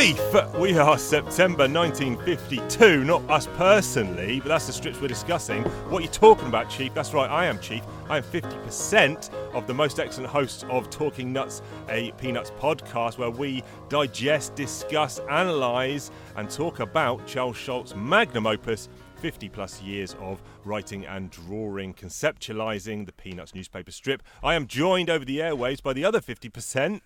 We are September 1952, not us personally, but that's the strips we're discussing. What are you talking about, Chief? That's right, I am Chief. I am 50% of the most excellent hosts of Talking Nuts, a Peanuts podcast where we digest, discuss, analyse, and talk about Charles Schulz's magnum opus 50 plus years of writing and drawing, conceptualizing the Peanuts newspaper strip. I am joined over the airwaves by the other 50%.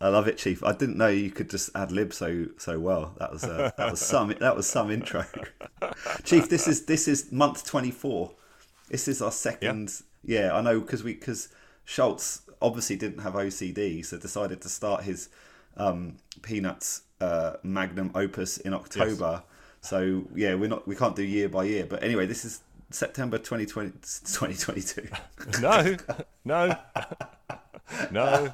I love it, Chief. I didn't know you could just ad lib so so well. That was uh, that was some that was some intro, Chief. This is this is month twenty four. This is our second. Yeah, yeah I know because we because Schulz obviously didn't have OCD, so decided to start his um, Peanuts uh, magnum opus in October. Yes. So yeah, we're not we can't do year by year. But anyway, this is September 2020, 2022. no, no. no.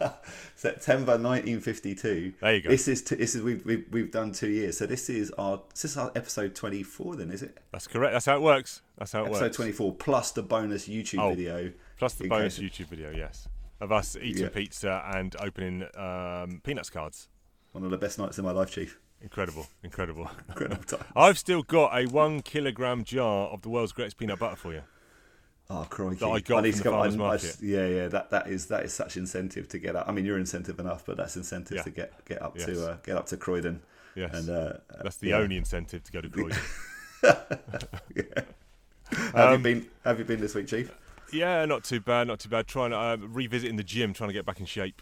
September 1952. There you go. This is this is we've, we've we've done two years. So this is our this is our episode 24. Then is it? That's correct. That's how it works. That's how it episode works. Episode 24 plus the bonus YouTube oh, video. Plus the bonus YouTube video. Yes, of us eating yeah. pizza and opening um, peanuts cards. One of the best nights of my life, Chief. Incredible, incredible. Incredible time. I've still got a one kilogram jar of the world's greatest peanut butter for you. Oh, crikey! That I got I need to the go, I, I, yeah, yeah. That that is that is such incentive to get up. I mean, you're incentive enough, but that's incentive yeah. to get get up yes. to uh, get up to Croydon. Yes, and uh, that's the yeah. only incentive to go to Croydon. yeah. Have um, you been? Have you been this week, Chief? Yeah, not too bad, not too bad. Trying to uh, revisiting the gym, trying to get back in shape.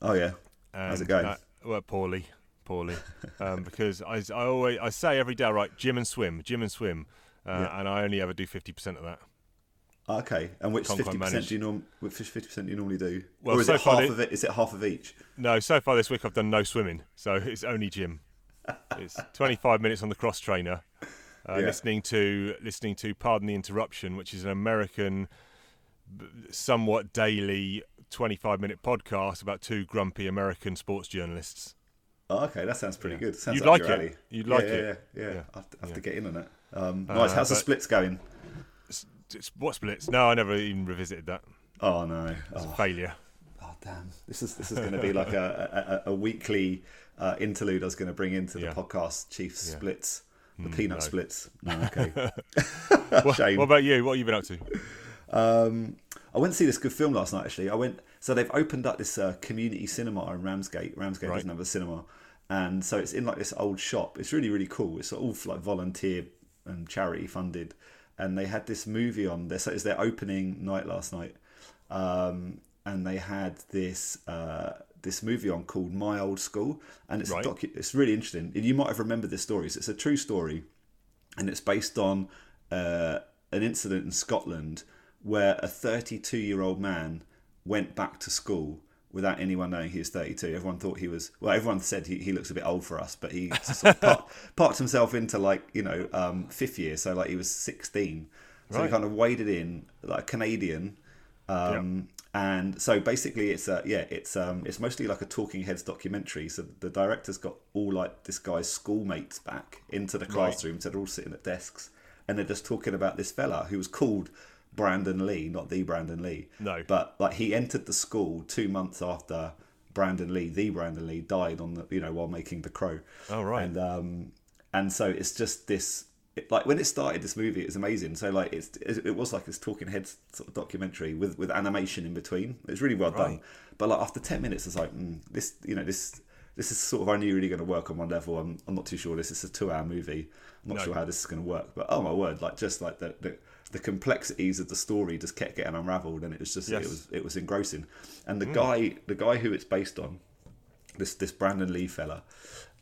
Oh yeah, and, how's it going? Uh, well, poorly, poorly, um, because I, I always I say every day, right, gym and swim, gym and swim, uh, yeah. and I only ever do fifty percent of that. Okay, and which fifty percent do you norm? Which fifty percent you normally do? Well, or is so it half of it? Is it half of each? No, so far this week I've done no swimming, so it's only gym. it's twenty five minutes on the cross trainer, uh, yeah. listening to listening to Pardon the Interruption, which is an American, somewhat daily twenty five minute podcast about two grumpy American sports journalists. Oh, okay, that sounds pretty yeah. good. Sounds You'd like, like it. You'd like yeah, it. Yeah, yeah. yeah. I have, to, I have to get in on it. Um, uh, nice. How's the splits going? What splits? No, I never even revisited that. Oh no, it's oh. a failure. Oh damn! This is this is going to be like a, a, a weekly uh, interlude. I was going to bring into the yeah. podcast. Chief splits, the mm, peanut no. splits. No, okay. what, what, about you? What have you been up to? Um, I went to see this good film last night. Actually, I went. So they've opened up this uh, community cinema in Ramsgate. Ramsgate right. doesn't have a cinema, and so it's in like this old shop. It's really really cool. It's all like volunteer and charity funded and they had this movie on. This is their opening night last night, um, and they had this uh, this movie on called My Old School, and it's right. docu- it's really interesting. You might have remembered this story. It's a true story, and it's based on uh, an incident in Scotland where a 32 year old man went back to school without anyone knowing he was 32. Everyone thought he was, well, everyone said he, he looks a bit old for us, but he sort of himself into like, you know, um, fifth year. So like he was 16. So right. he kind of waded in like a Canadian. Um, And so basically, it's uh, yeah, it's um, it's mostly like a Talking Heads documentary. So the director's got all like this guy's schoolmates back into the classroom, right. so they're all sitting at desks, and they're just talking about this fella who was called Brandon Lee, not the Brandon Lee. No. But like he entered the school two months after Brandon Lee, the Brandon Lee, died on the you know while making The Crow. Oh right. And um, and so it's just this. It, like when it started, this movie it was amazing. So like it's it was like this talking heads sort of documentary with with animation in between. It's really well right. done. But like after ten minutes, it's like mm, this. You know this this is sort of only really going to work on one level. I'm, I'm not too sure. This is a two hour movie. I'm not no. sure how this is going to work. But oh my word, like just like the, the the complexities of the story just kept getting unravelled, and it was just yes. it was it was engrossing. And the mm. guy the guy who it's based on, this this Brandon Lee fella,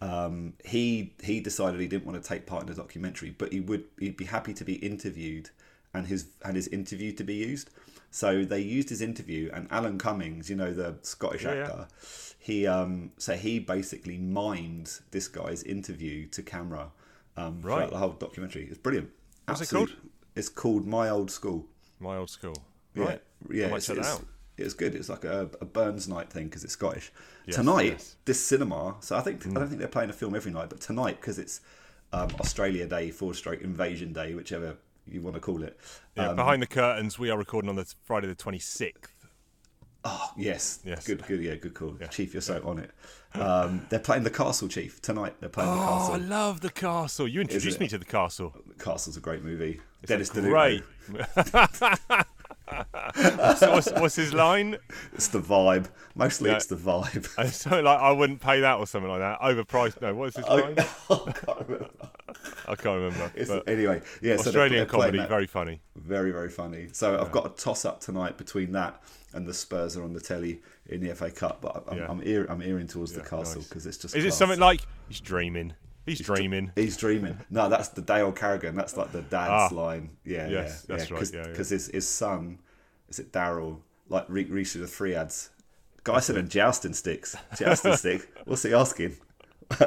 um, he he decided he didn't want to take part in the documentary, but he would he'd be happy to be interviewed and his and his interview to be used. So they used his interview, and Alan Cummings, you know the Scottish yeah, actor, yeah. he um so he basically mined this guy's interview to camera um, right. throughout the whole documentary. It's brilliant. What's Absolute, it called? It's called My Old School. My Old School. Right. Yeah, yeah. it's, it's, it's, good. It's like a, a Burns night thing because it's Scottish. Yes, tonight, yes. this cinema. So I think mm. I don't think they're playing a film every night, but tonight because it's um, Australia Day, Four Stroke Invasion Day, whichever you want to call it. Yeah, um, behind the curtains, we are recording on the Friday the twenty sixth. Oh yes, Yes. Good, good, yeah, good call, Chief. You're so on it. Um, they're playing the Castle, Chief, tonight. They're playing the castle. Oh, I love the castle. You introduced me to the castle. The Castle's a great movie. It's Dennis great. what's, what's, what's his line? It's the vibe. Mostly, Yeah. it's the vibe. And something like I wouldn't pay that or something like that. Overpriced. No, what's his line? I can't remember. I can't remember. Anyway, yeah. Australian they're comedy, very funny. Very, very funny. So I've got a toss up tonight between that and the Spurs are on the telly in the FA Cup, but I'm, Yeah. I'm, ear, I'm earing towards the Yeah, castle nice. because it's just. Is it something like he's dreaming? He's dreaming. He's dreaming. No, that's the Dale Kerrigan. That's like the dad's Ah. line. Yeah, Yes, yeah, that's yeah. right, yeah, yeah. Because his his son, is it Daryl? Like re- reached the three ads. Guy said and jousting sticks. Jousting stick. What's he asking?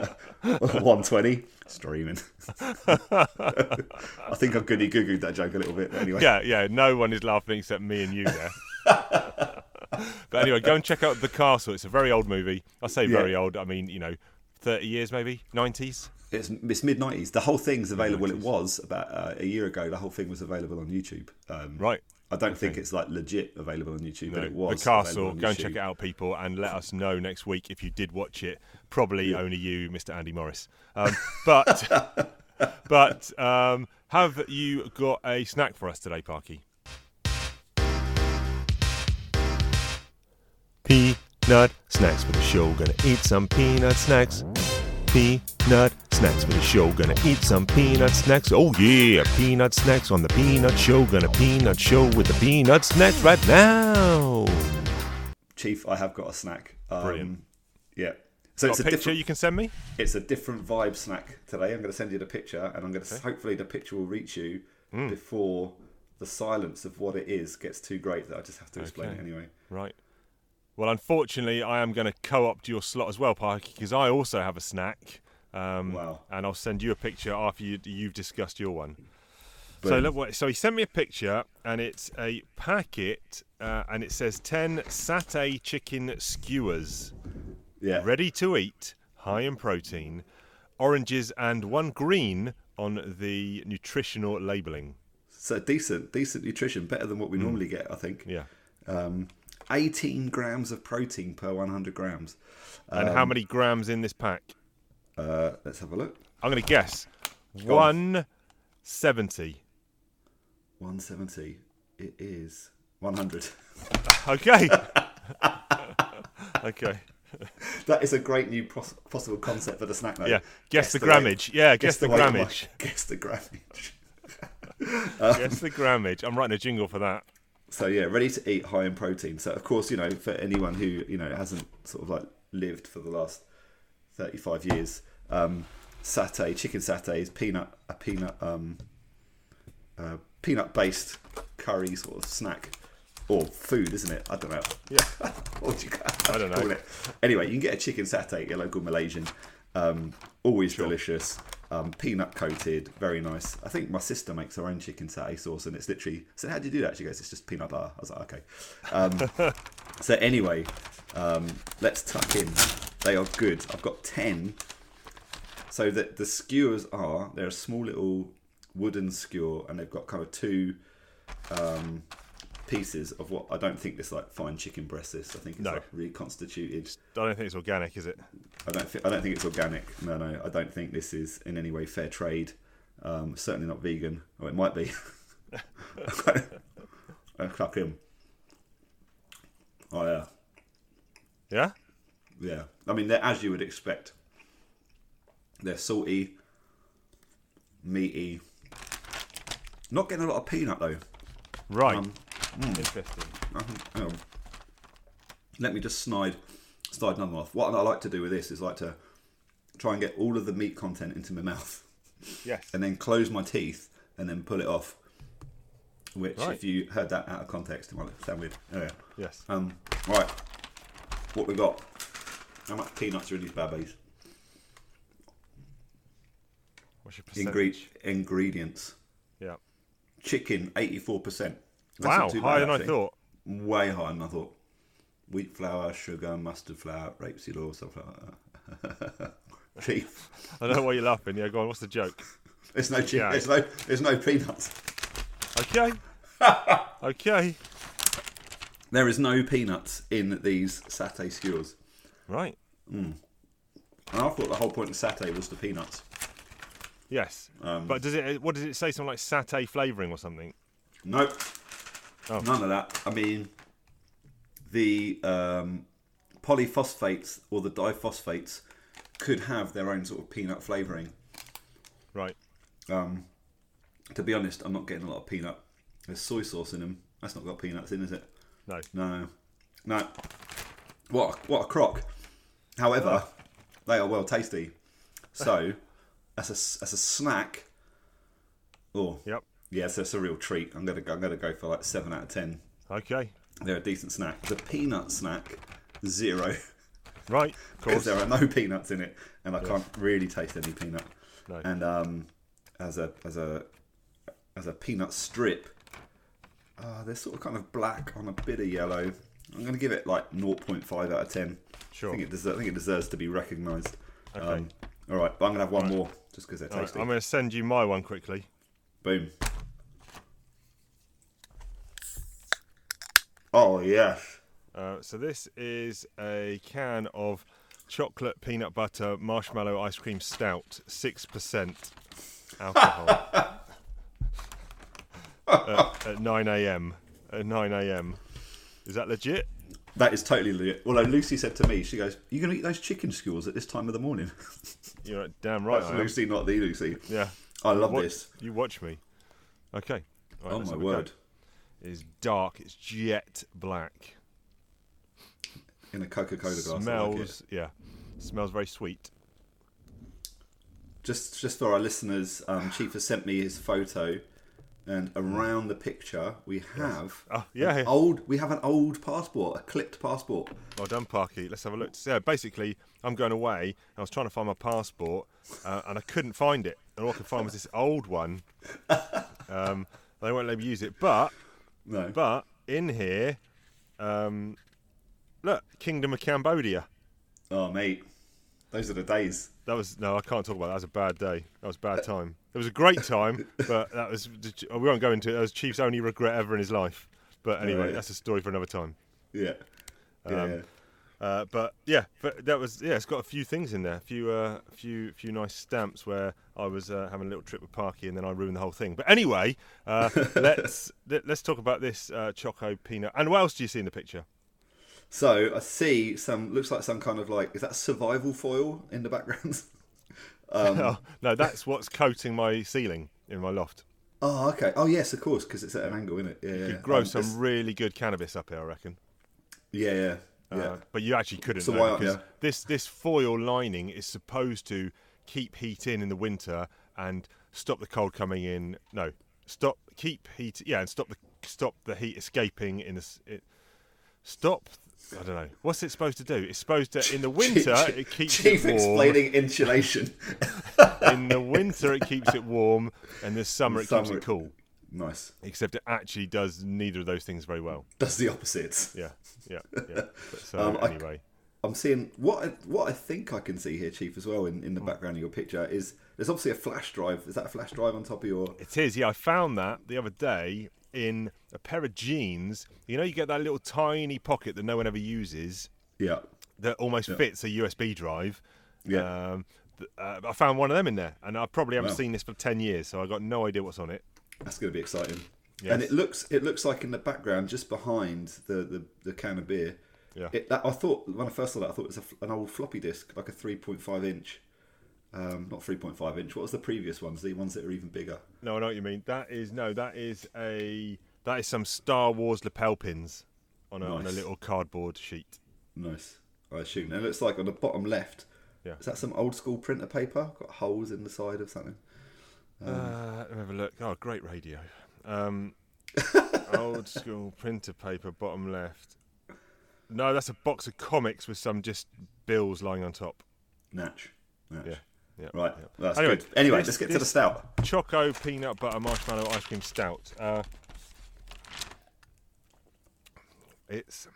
120. Streaming. I think I've goody goo gooed that joke a little bit. Anyway. Yeah, yeah. No one is laughing except me and you there. but anyway, go and check out the castle. It's a very old movie. I say Yeah. very old. I mean, you know, thirty years maybe, nineties. It's, it's mid 90s. The whole thing's available. It 90s. was about uh, a year ago. The whole thing was available on YouTube. Um, Right. I don't think it's like legit available on YouTube, but it was. the castle. on Go and check it out, people, and let us know next week if you did watch it. Probably only you, Mr. Andy Morris. Um, but but um, have you got a snack for us today, Parky? Peanut snacks for the show. Gonna eat some peanut snacks. Peanut snacks for the show. Gonna eat some peanut snacks. Oh yeah, peanut snacks on the peanut show. Gonna peanut show with the peanut snacks right now. Chief, I have got a snack. Um, Brilliant. Yeah. So Got it's a picture different. you can send me? It's a different vibe snack today. I'm going to send you the picture, and I'm going to hopefully the picture will reach you Hmm. before the silence of what it is gets too great that I just have to explain Okay. it anyway. Right. Well, unfortunately, I am going to co-opt your slot as well, Parky, because I also have a snack. Um, Wow. And I'll send you a picture after you, you've discussed your one. So look, so he sent me a picture, and it's a packet, uh, and it says ten satay chicken skewers, Yeah. ready to eat, high in protein, oranges, and one green on the nutritional labelling. So decent, decent nutrition, better than what we normally get, I think. Yeah. Um, 18 grams of protein per 100 grams. And Um, how many grams in this pack? Uh, let's have a look. I'm going to guess Go 170. 170. It is 100. Okay. okay. that is a great new pos- possible concept for the snack note. Yeah. Guess, the, weight- grammage. Yeah, guess, the, weight of my- grammage. Guess the grammage. guess the grammage. I'm writing a jingle for that. So yeah, ready to eat, high in protein. So of course, you know, for anyone who you know hasn't sort of like lived for the last thirty-five years, um, satay, chicken satay is peanut, a peanut, um, uh, peanut-based curry sort of snack or food, isn't it? I don't know. Yeah. what do you I don't know. Anyway, you can get a chicken satay at your local Malaysian. Um, always delicious. Um, peanut coated, very nice. I think my sister makes her own chicken satay sauce, and it's literally. So how do you do that? She goes, "It's just peanut butter." I was like, "Okay." Um, so anyway, um, let's tuck in. They are good. I've got ten. So that the skewers are they're a small little wooden skewer, and they've got kind of two um, pieces of what I don't think this like fine chicken breast is. I think it's No. like reconstituted. I don't think it's organic, is it? I don't think I don't think it's organic. No, no, I don't think this is in any way fair trade. Um, certainly not vegan. Oh, it might be. I cluck him. Oh yeah, Yeah? yeah. I mean, they're as you would expect. They're salty, meaty. Not getting a lot of peanut though. Right. Um, Mm. Interesting. Um, let me just snide, snide another one off. What I like to do with this is like to try and get all of the meat content into my mouth. Yes. and then close my teeth and then pull it off. Which, right. if you heard that out of context, it might sound weird. Oh, yeah. Yes. Um, right. What we got? How much peanuts are in these babies? What's your percentage? Ingre- ingredients. Yeah. Chicken, 84% wow, higher I than I, I thought. Way higher than I thought. Wheat flour, sugar, mustard flour, rapeseed oil, stuff like that. Chief. I don't know why you're laughing. Yeah, go on. What's the joke? There's no cheese. There's no. There's no peanuts. Okay. okay. There is no peanuts in these satay skewers. Right. Mm. And I thought the whole point of satay was the peanuts. Yes. Um, but does it? What does it say? Something like satay flavouring or something? Nope. Oh. None of that. I mean, the um, polyphosphates or the diphosphates could have their own sort of peanut flavouring. Right. Um, to be honest, I'm not getting a lot of peanut. There's soy sauce in them. That's not got peanuts in, is it? No. No, no. What a, what a crock. However, they are well tasty. So, as a as a snack, oh Yep. Yeah, so it's a real treat. I'm gonna go, I'm gonna go for like seven out of ten. Okay. They're a decent snack. The peanut snack, zero, Right. Because there are no peanuts in it, and I can't really taste any peanut. No. And um, as a as a as a peanut strip, uh, they're sort of kind of black on a bit of yellow. I'm going to give it like 0.5 out of 10. Sure. I think it deserves, I think it deserves to be recognised. Okay. Um, all right, but I'm going to have one more just because they're All right, tasty. I'm going to send you my one quickly. Boom. Oh yes. Uh, so this is a can of chocolate peanut butter marshmallow ice cream stout, six percent alcohol. at, at 9 a.m. At 9 a.m. Is that legit? That is totally legit. Although Lucy said to me, she goes, "You going to eat those chicken skewers at this time of the morning?" You're damn right. That's. Lucy, not the Lucy. Yeah. I love Wa- this. You watch me. Okay. Right, Oh my a go. Word! It is dark. It's jet black. In a Coca-Cola glass. I like. Smells. yeah. Smells very sweet. just just for our listeners, um, Chief has sent me his photo, and around the picture we have Oh, yeah. an old we have an old passport, a clipped passport. Well done, Parky. Let's have a look. So, basically, I'm going away. And I was trying to find my passport, uh, and I couldn't find it. And all I could find was this old one. Um, they won't let me use it. But, No, but in here, um, look, Kingdom of Cambodia. oh mate, those are the days. That was no, I can't talk about that. That was a bad day. That was a bad time. It was a great time, but that was we won't go into it. That was Chief's only regret ever in his life. But anyway, Right. that's a story for another time. Yeah, yeah. Um, yeah. Uh, but yeah, but that was yeah. It's got a few things in there, a few, uh, few, few nice stamps where I was uh, having a little trip with Parky, and then I ruined the whole thing. But anyway, uh, let's let, let's talk about this uh, choco peanut. And what else do you see in the picture? So I see some looks like some kind of like is that survival foil in the background? Um, oh, no, that's what's coating my ceiling in my loft. oh, okay. Oh yes, of course, because it's at an angle, isn't it? Yeah, yeah. You could grow Um, some really good cannabis up here, I reckon. Yeah, yeah, yeah. Uh, but you actually couldn't. So though, because you? This this foil lining is supposed to keep heat in in the winter and stop the cold coming in. No, stop keep heat. Yeah, and stop the stop the heat escaping in the. It, stop. I don't know. What's it supposed to do? It's supposed to in the winter Chief- it keeps Chief it warm. explaining insulation. In the winter it keeps it warm, and the summer it keeps it cool. Nice. Except it actually does neither of those things very well. Does the opposite. Yeah, yeah, yeah. But so Um, anyway. I'm seeing what I, what I think I can see here, Chief, as well in, in the Hmm. background of your picture is there's obviously a flash drive. Is that a flash drive on top of your? It is, yeah. I found that the other day in a pair of jeans. You know, you get that little tiny pocket that no one ever uses Yeah, that almost fits a USB drive. Yeah. Um, uh, I found one of them in there, and I probably haven't Wow. seen this for ten years, so I got no idea what's on it. That's going to be exciting. Yes. And it looks it looks like in the background, just behind the the, the can of beer. Yeah. It, that, I thought when I first saw that, I thought it was a an old floppy disk, like a 3.5 inch. Um, not 3.5 inch. What was the previous ones? The ones that are even bigger. No, I know what you mean. That is no, that is a that is some Star Wars lapel pins on a, on a little cardboard sheet. Nice. I assume. And it looks like on the bottom left. Yeah. Is that some old school printer paper? Got holes in the side of something. Uh, let me have a look. Oh, great radio. Um, old school printer paper, bottom left. No, that's a box of comics with some just bills lying on top. Natch. Natch. Yeah, yeah. Right. yeah. That's Anyway, good. Anyway, this- let's get to the stout. Choco peanut butter marshmallow ice cream stout. Uh, it's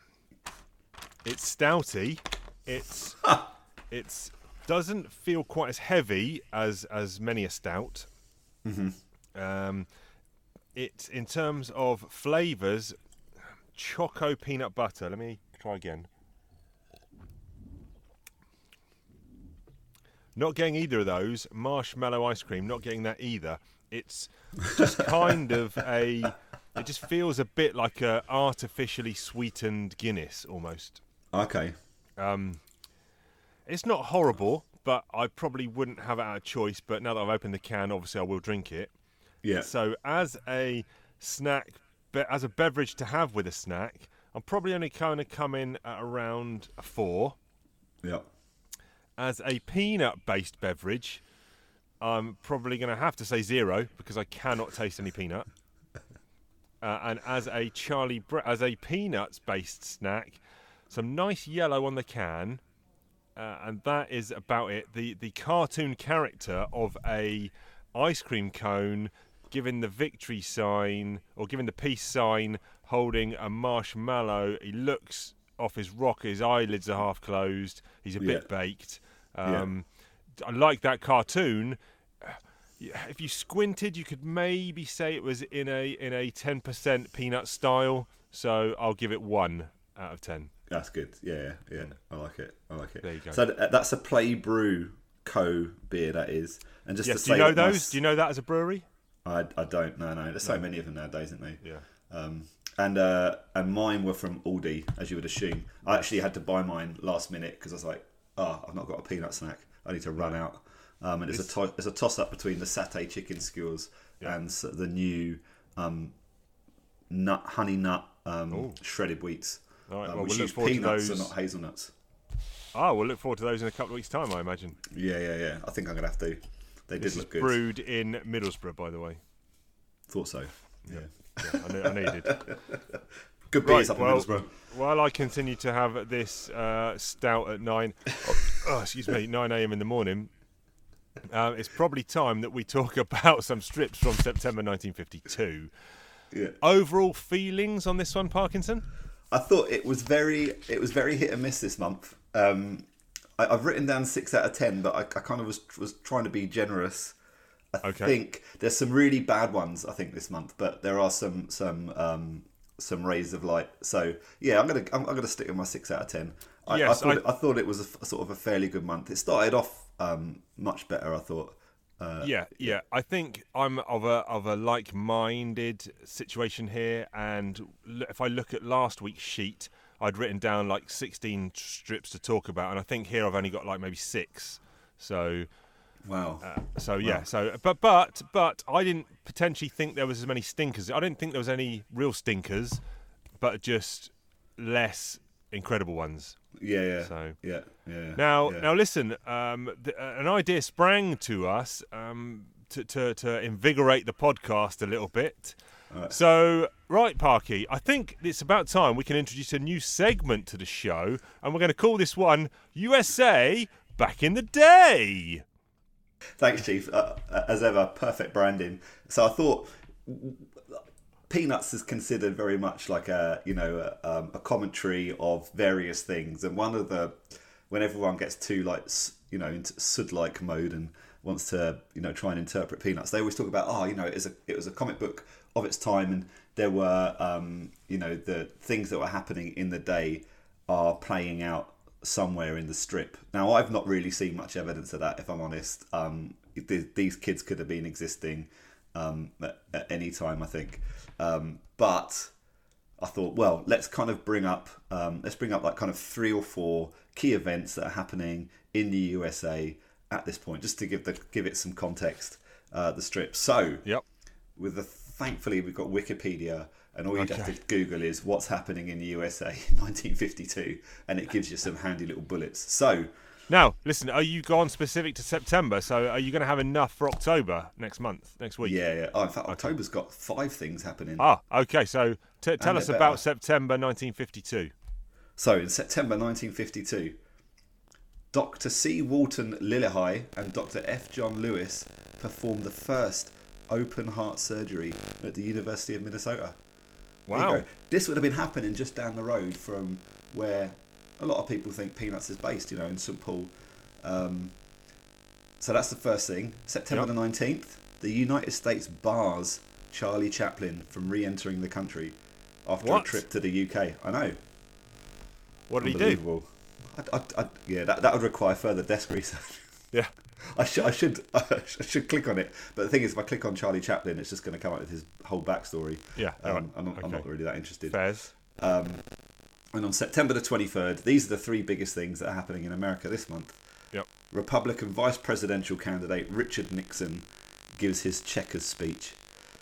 it's stouty. It's it's doesn't feel quite as heavy as as many a stout. Um, it in terms of flavors, choco peanut butter. Let me try again. Not getting either of those. Marshmallow ice cream, not getting that either. It's just kind of a. It just feels a bit like a artificially sweetened Guinness almost. Okay. Um, it's not horrible, but I probably wouldn't have it out of choice. But now that I've opened the can, obviously I will drink it. Yeah. So as a snack, be- as a beverage to have with a snack, I'm probably only going to come in at around a four. Yeah. As a peanut-based beverage, I'm probably going to have to say zero because I cannot taste any peanut. Uh, and as a Charlie, Bre- as a peanuts-based snack, some nice yellow on the can, uh, and that is about it. The the cartoon character of a ice cream cone giving the victory sign or giving the peace sign, holding a marshmallow. He looks off his rock. His eyelids are half closed. He's a bit Yeah. baked. Um, I like that cartoon. If you squinted, you could maybe say it was in a in a ten percent peanut style. So I'll give it one out of ten. That's good. Yeah, yeah, yeah. I like it. I like it. There you go. So that's a Play Brew Co beer. That is, and just Yes, to do you know those? Do you know that as a brewery? I, I don't. No, no. There's so many of them nowadays, isn't there? Yeah. Um, and uh, and mine were from Aldi, as you would assume. I actually had to buy mine last minute because I was like, oh, I've not got a peanut snack. I need to run out. Um, and it's a to- it's a toss up between the satay chicken skewers and the new um, nut honey nut um, shredded wheats, All right, well, which we'll look use forward to peanuts those. and not hazelnuts. Oh, we'll look forward to those in a couple of weeks' time, I imagine. Yeah, yeah, yeah. I think I'm gonna have to. They did This is look good. brewed in Middlesbrough, by the way. Thought so. Yeah. Yeah, I, knew, I did. Good Right, beers up in well, Middlesbrough. while I continue to have this uh, stout at nine, oh, excuse me, nine a.m. in the morning, uh, it's probably time that we talk about some strips from September 1952. Yeah. Overall feelings on this one, Parkinson? I thought it was very it was very hit and miss this month. Um, I, I've written down six out of ten, but I, I kind of was was trying to be generous. I Okay. think there's some really bad ones. I think this month, but there are some some um, some rays of light. So yeah, I'm gonna I'm, I'm gonna stick with my six out of ten. I, Yes, I, thought, I- It, I thought it was a sort of a fairly good month. It started off um, much better. I thought. Uh, yeah, yeah. I think I'm of a of a like-minded situation here, and l- if I look at last week's sheet, I'd written down like 16 strips to talk about, and I think here I've only got like maybe six. So, Wow. uh, so yeah. So, but but but I didn't potentially think there was as many stinkers. I didn't think there was any real stinkers, but just less incredible ones. yeah. Yeah. So. yeah. Yeah. Now, yeah. now listen. Um, th- uh, an idea sprang to us um, to, to to invigorate the podcast a little bit. So, right, Parky, I think it's about time we can introduce a new segment to the show, and we're going to call this one USA Back in the Day. Thanks, Chief. Uh, as ever, perfect branding. So I thought Peanuts is considered very much like a you know a, um, a commentary of various things, and one of the when everyone gets too like you know into sud like mode and wants to you know try and interpret Peanuts, they always talk about oh you know it was a it was a comic book of its time, and there were um, you know the things that were happening in the day are playing out somewhere in the strip. Now, I've not really seen much evidence of that, if I'm honest. Um, th- these kids could have been existing um, at, at any time, I think. Um, but I thought, well, let's kind of bring up, um, let's bring up like kind of three or four key events that are happening in the USA at this point, just to give the give it some context. Uh, the strip. So, Yep. with the thankfully we've got Wikipedia, and all you have to Google is what's happening in the USA in 1952, and it gives you some handy little bullets. So Now, listen. Are you gone specific to September? So, are you going to have enough for October next month, next week? yeah, yeah. Oh, in fact, October's got five things happening. Ah, okay. So, t- tell us they're about better. September 1952. So in September 1952, Dr. C. Walton Lillehei and Dr. F. John Lewis performed the first open heart surgery at the University of Minnesota. Wow. This would have been happening just down the road from where a lot of people think Peanuts is based, you know, in St. Paul. Um, so that's the first thing. September Yep. the 19th, the United States bars Charlie Chaplin from re entering the country after What? a trip to the UK. I know. What did he do? Unbelievable. I, I, I, yeah, that, that would require further desk research. Yeah. I should, I should, I should click on it. But the thing is, if I click on Charlie Chaplin, it's just going to come up with his whole backstory. Yeah, Um, alright, I'm, not, I'm not really that interested. Fairs. Um, and on September the 23rd, these are the three biggest things that are happening in America this month. Yep. Republican vice presidential candidate Richard Nixon gives his Checkers speech.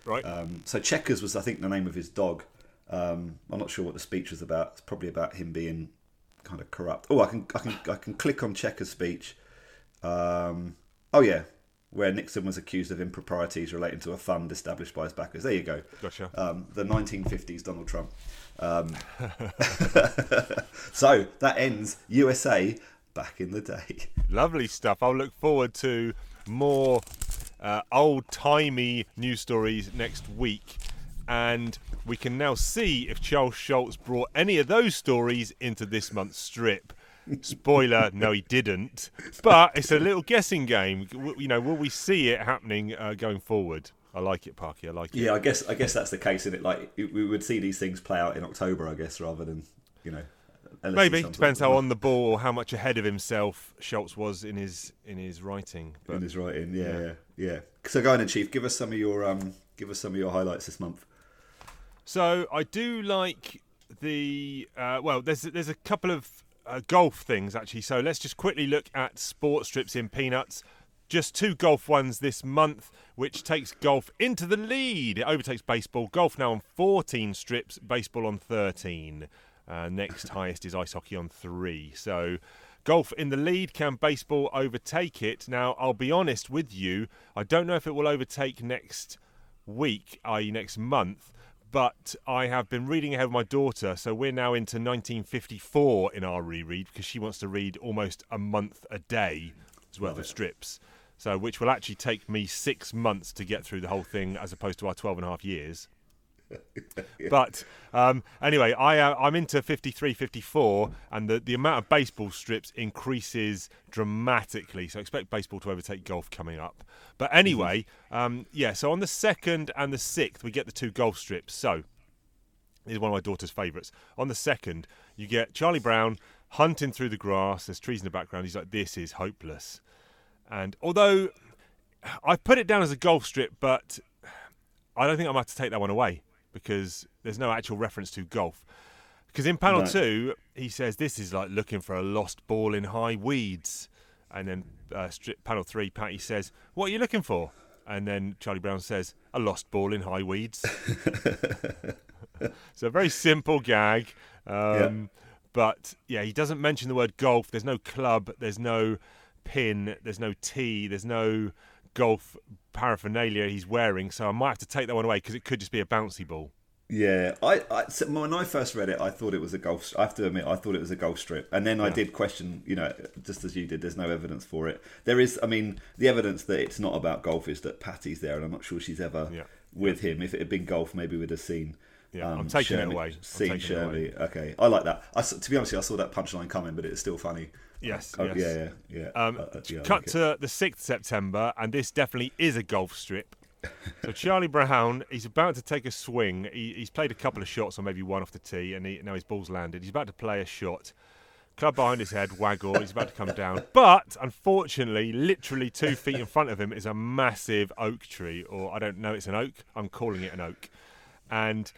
Right. Um, so Checkers was, I think, the name of his dog. Um, I'm not sure what the speech was about. It's probably about him being kind of corrupt. Oh, I can, I can, I can click on Checkers' speech. Um, oh yeah, where Nixon was accused of improprieties relating to a fund established by his backers. There you go. Gotcha. Um, the 1950s Donald Trump. Um, so that ends USA back in the day. Lovely stuff. I'll look forward to more uh, old timey news stories next week. And we can now see if Charles Schulz brought any of those stories into this month's strip. Spoiler, no, he didn't. But it's a little guessing game. You know, will we see it happening uh, going forward? I like it, Parky. I like it. Yeah, I guess I guess that's the case in it. Like we would see these things play out in October, I guess, rather than you know. Maybe depends how on the ball or how much ahead of himself Schulz was in his in his writing. But in his writing. Yeah, yeah, yeah. So go on, then, Chief. Give us some of your um, give us some of your highlights this month. So I do like the uh, well. There's there's a couple of uh, golf things actually. So let's just quickly look at sports strips in Peanuts. Just two golf ones this month, which takes golf into the lead. It overtakes baseball. Golf now on 14 strips, baseball on 13. Uh, next highest is ice hockey on three. So golf in the lead. Can baseball overtake it? Now, I'll be honest with you. I don't know if it will overtake next week, i.e., next month. But I have been reading ahead with my daughter, so we're now into 1954 in our reread because she wants to read almost a month a day worth Love of it. strips. So, which will actually take me six months to get through the whole thing, as opposed to our 12 and a half years. But um, anyway, I uh, I'm into 53, 54, and the, the amount of baseball strips increases dramatically. So expect baseball to overtake golf coming up. But anyway, um, yeah. So on the second and the sixth, we get the two golf strips. So this is one of my daughter's favourites. On the second, you get Charlie Brown hunting through the grass. There's trees in the background. He's like, "This is hopeless." And although I've put it down as a golf strip, but I don't think I'm going to have to take that one away because there's no actual reference to golf. Because in panel No. two, he says this is like looking for a lost ball in high weeds. And then uh, strip, panel three, Patty says, What are you looking for? And then Charlie Brown says, A lost ball in high weeds. so a very simple gag. Um, But yeah, he doesn't mention the word golf. There's no club. There's no pin. There's no tee. There's no golf paraphernalia he's wearing. So I might have to take that one away because it could just be a bouncy ball. Yeah, I, I so when I first read it, I thought it was a golf. I have to admit, I thought it was a golf strip, and then I did question. You know, just as you did, there's no evidence for it. There is, I mean, the evidence that it's not about golf is that Patty's there, and I'm not sure she's ever Yeah. with him. If it had been golf, maybe we'd have seen. Yeah, um, I'm taking it away. Seen taking away. Okay, I like that. I, to be honest, I saw that punchline coming, but it's still funny. Yes, Oh, yes. Yeah, yeah, yeah. Um, Uh, yeah, cut like it. to the 6th September, and this definitely is a golf strip. So Charlie Brown, he's about to take a swing. He, he's played a couple of shots, or maybe one off the tee, and he, now his ball's landed. He's about to play a shot. Club behind his head, waggle. He's about to come down, but unfortunately, literally two feet in front of him is a massive oak tree, or I don't know, it's an oak. I'm calling it an oak, and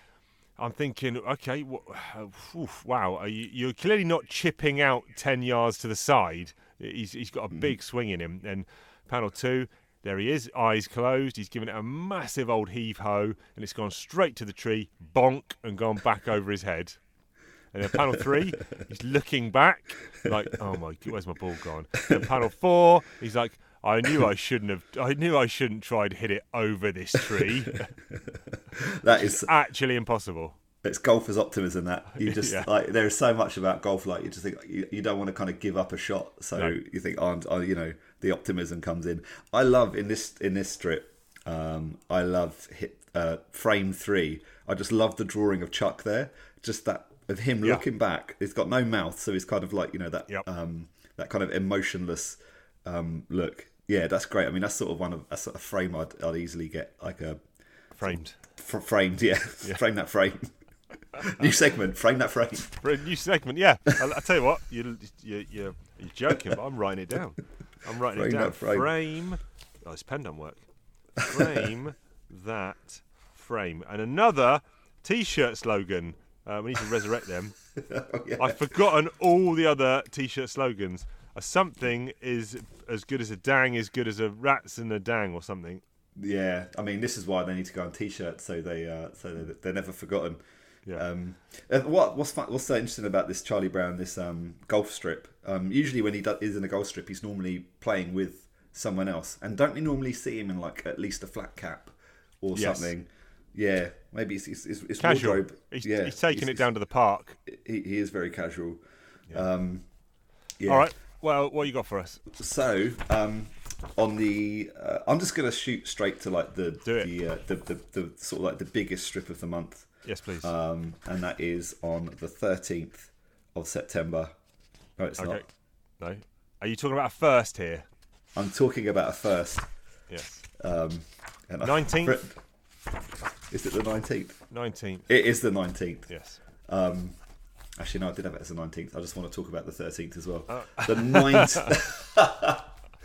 I'm thinking, okay, oof, wow, are you, you're clearly not chipping out 10 yards to the side. He's, he's got a hmm. big swing in him. And panel two, there he is, eyes closed. He's given it a massive old heave ho, and it's gone straight to the tree, bonk, and gone back over his head. And then panel three, he's looking back, like, oh my, god, where's my ball gone? And panel four, he's like, I knew I shouldn't have. I knew I shouldn't try to hit it over this tree. that is Actually impossible. it's golfer's optimism that you just Yeah. like there is so much about golf like you just think you, you don't want to kind of give up a shot so No. you think oh, oh you know the optimism comes in i love in this in this strip um i love hit uh frame three i just love the drawing of chuck there just that of him Yeah. looking back he's got no mouth so he's kind of like you know that Yep. um that kind of emotionless um look yeah that's great i mean that's sort of one of a sort of frame i'd, I'd easily get like a Framed. fr- framed yeah, frame that frame New segment, frame that frame. For a new segment, yeah. I'll, I'll tell you what, you, you, you, you're joking, but I'm writing it down. I'm writing Frame it down. frame. frame. Oh, this pen don't work. Frame that frame. And another T-shirt slogan. Uh, we need to resurrect them. Oh, yeah. I've forgotten all the other T-shirt slogans. A something is as good as a dang is good as a rats and a dang or something. Yeah, I mean, this is why they need to go on t-shirts so they uh, so they're, they're never forgotten. Yeah. Um, uh, what what's fun, what's so interesting about this Charlie Brown this um, golf strip? Um, usually when he does, is in a golf strip, he's normally playing with someone else, and don't we normally see him in like at least a flat cap or Yes. something? Yeah, maybe it's, it's, it's, it's Casual. wardrobe. He's, yeah, he's taking it's- it down to the park. He, he is very casual. Um, yeah. All right. Well, what you got for us? So, um, on the, uh, I'm just gonna shoot straight to like the the, uh, the, the the sort of like the biggest strip of the month, Yes, please. um, and that is on the 13th of September. No, it's okay. not. No. Are you talking about a first here? I'm talking about a first. Yes. Um, and 19th? Is it the 19th? 19th. It is the 19th. Yes. Um, actually, no, I did have it as the 19th. I just want to talk about the 13th as well. Oh. The 9th.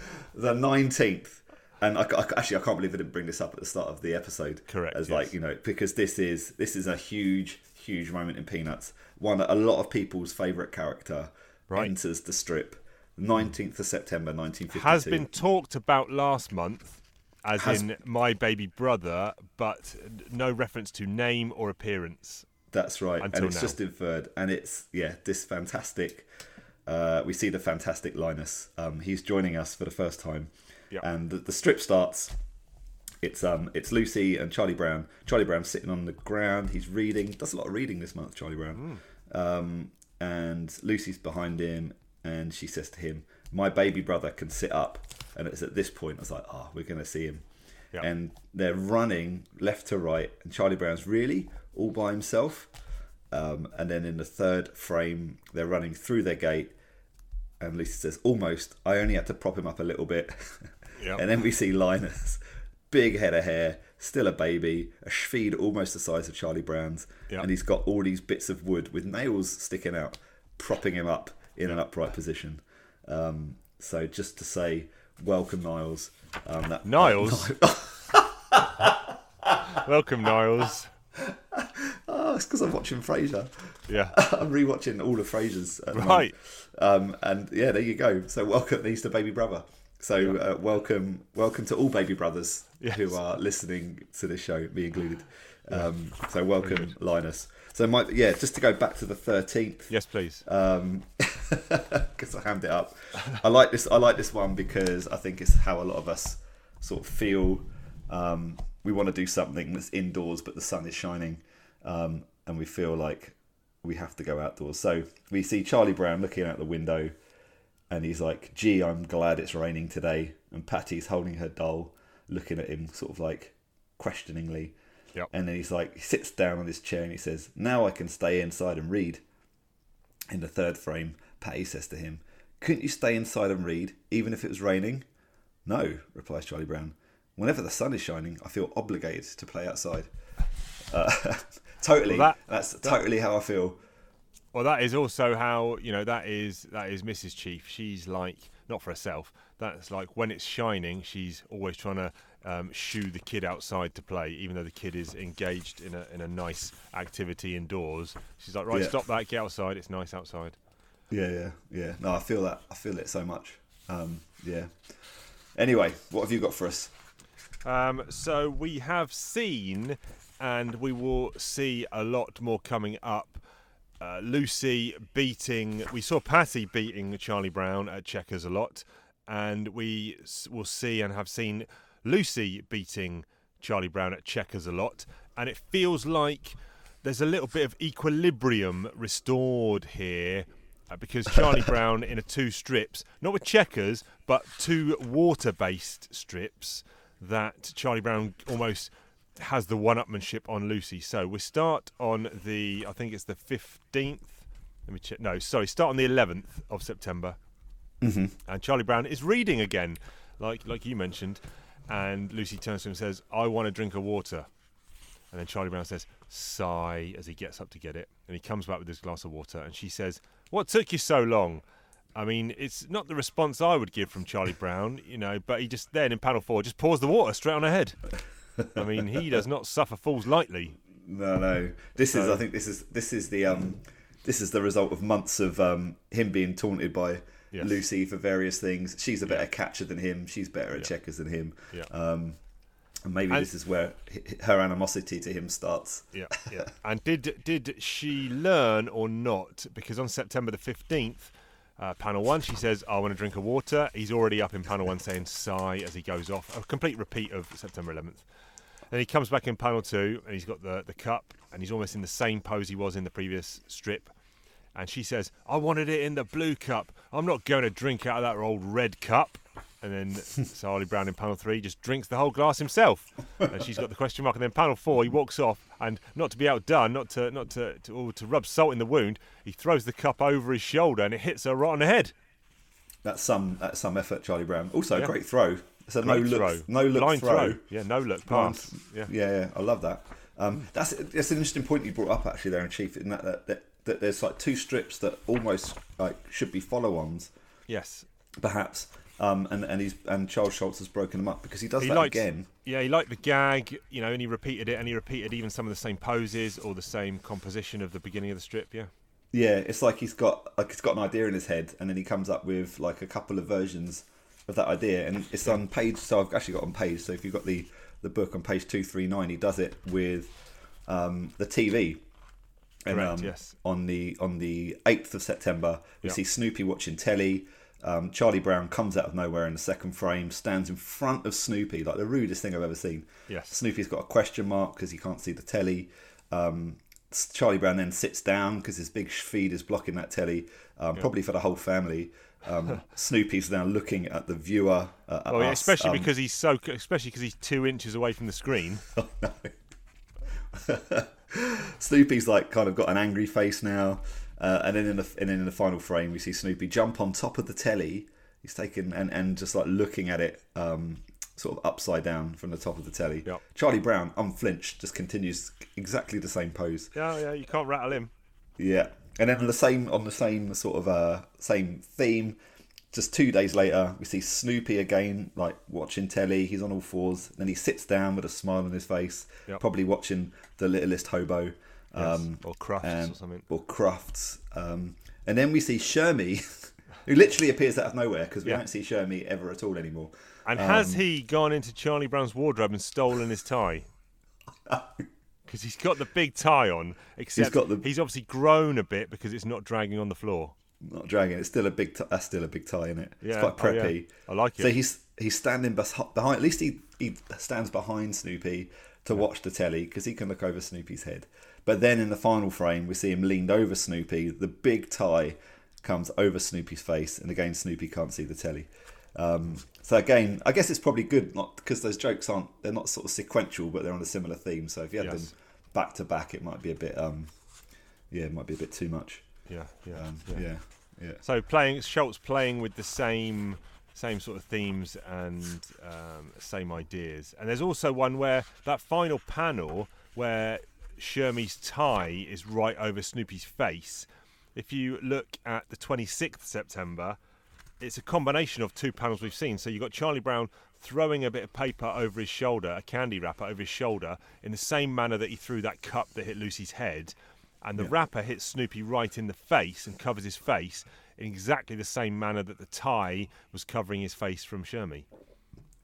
the 19th. And I, I- actually, I can't believe I didn't bring this up at the start of the episode. Correct, As yes. like you know, because this is this is a huge, huge moment in Peanuts. One that a lot of people's favourite character Right. enters the strip. 19th of September, 1952. Has been talked about last month, as Has- in my baby brother, but no reference to name or appearance. That's right, Until and it's now. just inferred, and it's yeah, this fantastic. Uh, we see the fantastic Linus. Um, he's joining us for the first time, Yep. and the, the strip starts. It's um, it's Lucy and Charlie Brown. Charlie Brown's sitting on the ground. He's reading. Does a lot of reading this month, Charlie Brown. Um, and Lucy's behind him, and she says to him, "My baby brother can sit up." And it's at this point I was like, "Oh, we're gonna see him." Yep. And they're running left to right, and Charlie Brown's really all by himself. Um, and then in the third frame, they're running through their gate, and Lucy says, "Almost. I only had to prop him up a little bit." Yep. and then we see Linus, big head of hair, still a baby, a schvede almost the size of Charlie Brown's, Yep. and he's got all these bits of wood with nails sticking out, propping him up in an upright position. Um, so just to say, welcome Niles. Um, that, Niles? Welcome, Niles. Oh, it's because I'm watching Frasier. Yeah. I'm rewatching all of Frasier's. The. Right. Um, and yeah, there you go. So welcome these to Baby Brother. So uh, welcome, welcome to all Baby Brothers Yes. who are listening to this show, me included. Um, so welcome, Linus. So my yeah, just to go back to the thirteenth, Yes, please. um, because I hammed it up. I like this. I like this one because I think it's how a lot of us sort of feel. Um, we want to do something that's indoors, but the sun is shining, um, and we feel like we have to go outdoors. So we see Charlie Brown looking out the window, and he's like, "Gee, I'm glad it's raining today." And Patty's holding her doll, looking at him, sort of like questioningly. Yep. And then he's like, he sits down on his chair and he says, "Now I can stay inside and read." In the third frame, Patty says to him, Couldn't you stay inside and read, even if it was raining? No, replies Charlie Brown. Whenever the sun is shining, I feel obligated to play outside. Uh, totally. Well, that- that's totally how I feel. Well, that is also how you know that is that is Mrs. Chief. She's like not for herself. That's like when it's shining, she's always trying to um, shoo the kid outside to play, even though the kid is engaged in a in a nice activity indoors. She's like, right, Yeah. stop that, get outside. It's nice outside. Yeah, yeah, yeah. No, I feel that. I feel it so much. Um, yeah. Anyway, what have you got for us? Um, so we have seen, and we will see a lot more coming up. Uh, Lucy beating. We saw Patty beating Charlie Brown at checkers a lot, and we will see and have seen Lucy beating Charlie Brown at checkers a lot. And it feels like there's a little bit of equilibrium restored here uh, because Charlie Brown in a two strips, not with checkers, but two water-based strips that Charlie Brown almost has the one-upmanship on Lucy. So we start on the, I think it's the fifteenth. Let me check. No, sorry, start on the eleventh of September, Mm-hmm. and Charlie Brown is reading again, like like you mentioned, and Lucy turns to him and says, "I want a drink of water." And then Charlie Brown says, sigh, as he gets up to get it. And he comes back with his glass of water. And she says, What took you so long? I mean, it's not the response I would give from Charlie Brown, you know, but he just then in panel four just pours the water straight on her head. I mean, he does not suffer fools lightly. No, no. This is, I think, this is this is the um, this is the result of months of um, him being taunted by Yes. Lucy for various things. She's a better catcher than him. She's better at Yeah. checkers than him. Yeah. Um, and maybe And- this is where her animosity to him starts. Yeah, yeah. and did did she learn or not? Because on September the fifteenth, uh, panel one, she says, "I want to drink a water." He's already up in panel one saying "sigh" as he goes off. A complete repeat of September eleventh. Then he comes back in panel two, and he's got the the cup, and he's almost in the same pose he was in the previous strip. And she says, "I wanted it in the blue cup. I'm not going to drink out of that old red cup." And then Charlie Brown in panel three just drinks the whole glass himself. And she's got the question mark. And then panel four, he walks off, and not to be outdone, not to not to to, or to rub salt in the wound, he throws the cup over his shoulder, and it hits her right on the head. That's some that's some effort, Charlie Brown. Also, Yeah. great throw. It's a no look, throw. no look Line throw. Yeah, no look pass. Yeah. yeah, yeah, I love that. Um, that's that's an interesting point you brought up actually there in chief. In that that, that, that there's like two strips that almost like should be follow-ons, Yes. perhaps. Um, and and he's and Charles Schulz has broken them up because he does He that likes, again. Yeah, he liked the gag, you know, and he repeated it, and he repeated even some of the same poses or the same composition of the beginning of the strip. Yeah. Yeah, it's like he's got like he's got an idea in his head, and then he comes up with like a couple of versions of that idea, and it's on page. So I've actually got on page. So if you've got the the book on page two three nine, he does it with um, the TV. And, Correct, um, yes. On the on the eighth of September, we Yeah. see Snoopy watching telly. Um, Charlie Brown comes out of nowhere in the second frame, stands in front of Snoopy, like the rudest thing I've ever seen. Yes. Snoopy's got a question mark because he can't see the telly. Um, Charlie Brown then sits down because his big feed is blocking that telly, um, probably for the whole family. Um, Snoopy's now looking at the viewer. Uh, at Oh, yeah, us. especially Um, because he's so, especially because he's two inches away from the screen. Snoopy's like kind of got an angry face now, uh, and then in the and then in the final frame we see Snoopy jump on top of the telly. He's taken and and just like looking at it, um, sort of upside down from the top of the telly. Yep. Charlie Brown, unflinched, just continues exactly the same pose. Yeah, yeah, you can't rattle him. Yeah, and then on the same on the same sort of uh, same theme. Just two days later, we see Snoopy again, like watching telly. He's on all fours. Then he sits down with a smile on his face, Yep. probably watching The Littlest Hobo, um, or Crufts and- or something. or Crufts. Um, and then we see Shermy, who literally appears out of nowhere because we Yeah. don't see Shermy ever at all anymore. And Um, has he gone into Charlie Brown's wardrobe and stolen his tie? Because he's got the big tie on, except he's, got the- obviously grown a bit because it's not dragging on the floor. Not dragging. It's still a big. T- that's still a big tie in it. Yeah, it's quite oh, yeah. preppy. I like it. So he's he's standing behind. At least he he stands behind Snoopy to watch the telly because he can look over Snoopy's head. But then in the final frame, we see him leaned over Snoopy. The big tie comes over Snoopy's face, and again Snoopy can't see the telly. Um, so again, I guess it's probably good not because those jokes aren't they're not sort of sequential, but they're on a similar theme. So if you had Yes. them back to back, it might be a bit um, yeah, it might be a bit too much. Yeah, yeah, Um, yeah. yeah, yeah. So playing Schulz playing with the same same sort of themes and um, same ideas. And there's also one where that final panel where Shermy's tie is right over Snoopy's face. If you look at the 26th September, it's a combination of two panels we've seen. So you've got Charlie Brown throwing a bit of paper over his shoulder, a candy wrapper over his shoulder, in the same manner that he threw that cup that hit Lucy's head. And the wrapper hits Snoopy right in the face and covers his face in exactly the same manner that the tie was covering his face from Shermy.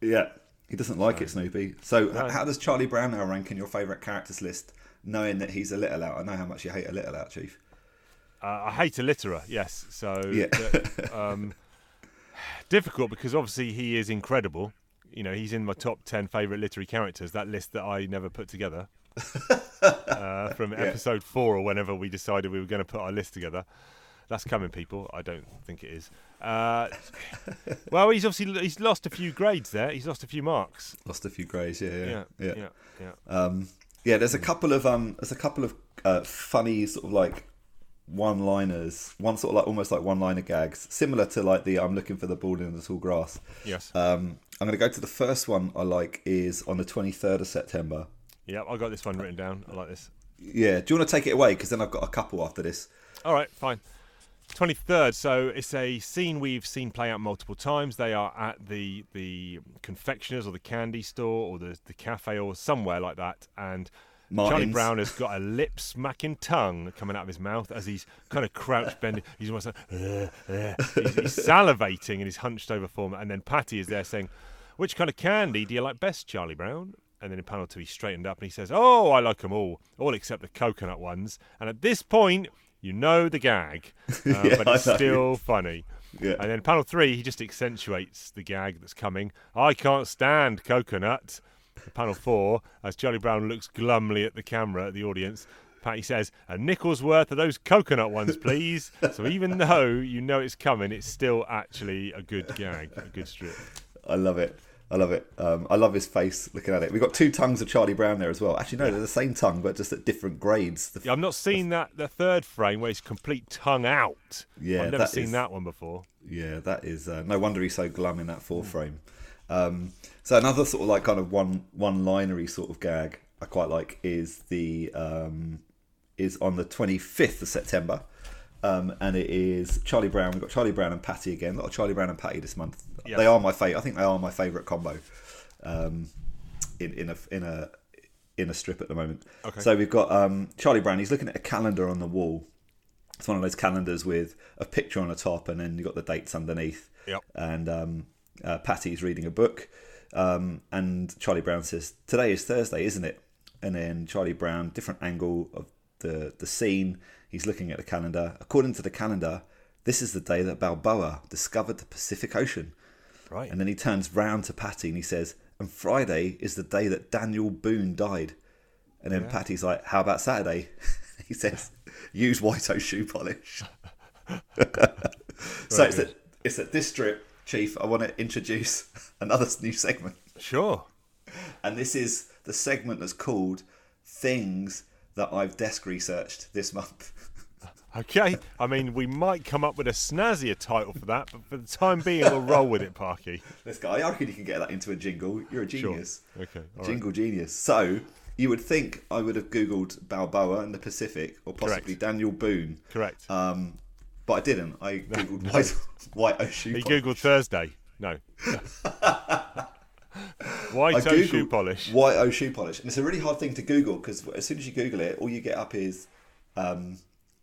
Yeah, he doesn't like it, Snoopy. So, No. how does Charlie Brown now rank in your favourite characters list, knowing that he's a little out? I know how much you hate a little out, Chief. Uh, I hate a litterer, yes. So Yeah. the- um, difficult because obviously he is incredible. You know, he's in my top ten favourite literary characters. That list that I never put together uh, from episode four or whenever we decided we were going to put our list together. That's coming, people. I don't think it is. Uh, well, he's obviously he's lost a few grades there. He's lost a few marks. Lost a few yeah, yeah, Yeah, yeah. yeah, yeah. Um, yeah, there's a couple of um, there's a couple of uh, funny sort of like one-liners, one sort of like almost like one-liner gags, similar to like the "I'm looking for the ball in the tall grass." Yes. Um, I'm going to go to the first one I like is on the 23rd of September. Yeah, I got this one written down. I like this. Yeah. Do you want to take it away? Because then I've got a couple after this. All right, fine. 23rd. So it's a scene we've seen play out multiple times. They are at the the confectioners or the candy store or the the cafe or somewhere like that, and. Charlie Brown has got a lip smacking tongue coming out of his mouth as he's kind of crouched, bending. He's almost like, "Uh, uh." he's, he's salivating in his hunched over form. And then Patty is there saying, Which kind of candy do you like best, Charlie Brown? And then in panel two, he straightened up and he says, Oh, I like them all, all except the coconut ones. And at this point, you know the gag, uh, Yeah, but it's still funny. Yeah. And then panel three, he just accentuates the gag that's coming. I can't stand coconut. Panel four, as Charlie Brown looks glumly at the camera at the audience, Patty says, "A nickel's worth of those coconut ones, please." so even though you know it's coming, it's still actually a good gag, a good strip. I love it. I love it. Um, I love his face looking at it. We've got two tongues of Charlie Brown there as well. Actually, no, they're the same tongue, but just at different grades. The- Yeah, I've not seen that the third frame where it's complete tongue out. Yeah, I've never that seen is- that one before. Yeah, that is uh, no wonder he's so glum in that fourth frame. Um, so another sort of like kind of one one linery sort of gag I quite like is the um, is on the twenty fifth of September, um, and it is Charlie Brown. We've got Charlie Brown and Patty again. A lot of Charlie Brown and Patty this month. Yep. They are my favorite. I think they are my favorite combo. Um, in in a in a in a strip at the moment. Okay. So we've got um, Charlie Brown. He's looking at a calendar on the wall. It's one of those calendars with a picture on the top, and then you've got the dates underneath. Yep. And um, uh, Patty's reading a book, um, and Charlie Brown says, "Today is Thursday, isn't it?" And then Charlie Brown, different angle of the the scene. He's looking at the calendar. According to the calendar, this is the day that Balboa discovered the Pacific Ocean. Right. And then he turns round to Patty and he says, "And Friday is the day that Daniel Boone died." And then Patty's like, "How about Saturday?" he says, "Use White O shoe polish." so it's at, it's at this strip, Chief. I want to introduce another new segment, Sure. and this is the segment that's called "Things That I've Desk Researched This Month." Okay. I mean, we might come up with a snazzier title for that, but for the time being, we'll roll with it, Parky. This guy, I reckon you can get that into a jingle. You're a Sure. genius. Okay. all right. Jingle genius. So you would think I would have googled Balboa and the Pacific or possibly Correct. Daniel Boone, Correct. um, but I didn't. I googled white white O shoe. he polish. googled Thursday. No. White O shoe polish. White O shoe polish, and it's a really hard thing to Google because as soon as you Google it, all you get up is um,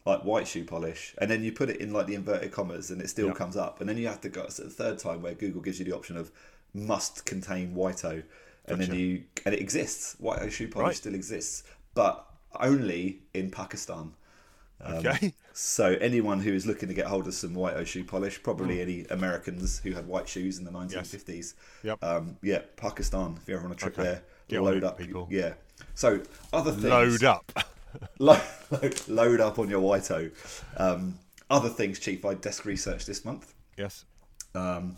like white shoe polish, and then you put it in like the inverted commas, and it still comes up, and then you have to go it's the third time where Google gives you the option of must contain white O, and then you and it exists. White O shoe polish Right. still exists, but only in Pakistan. Okay. So anyone who is looking to get hold of some white O shoe polish, probably any Americans who had white shoes in the 1950s. Yep. Um, yeah, Pakistan. If you're ever on a trip Okay. there, Get load up. people. Yeah. So other things. Load up. Load, load, load up on your white O. Um, other things, Chief. I desk research this month. yes. Um,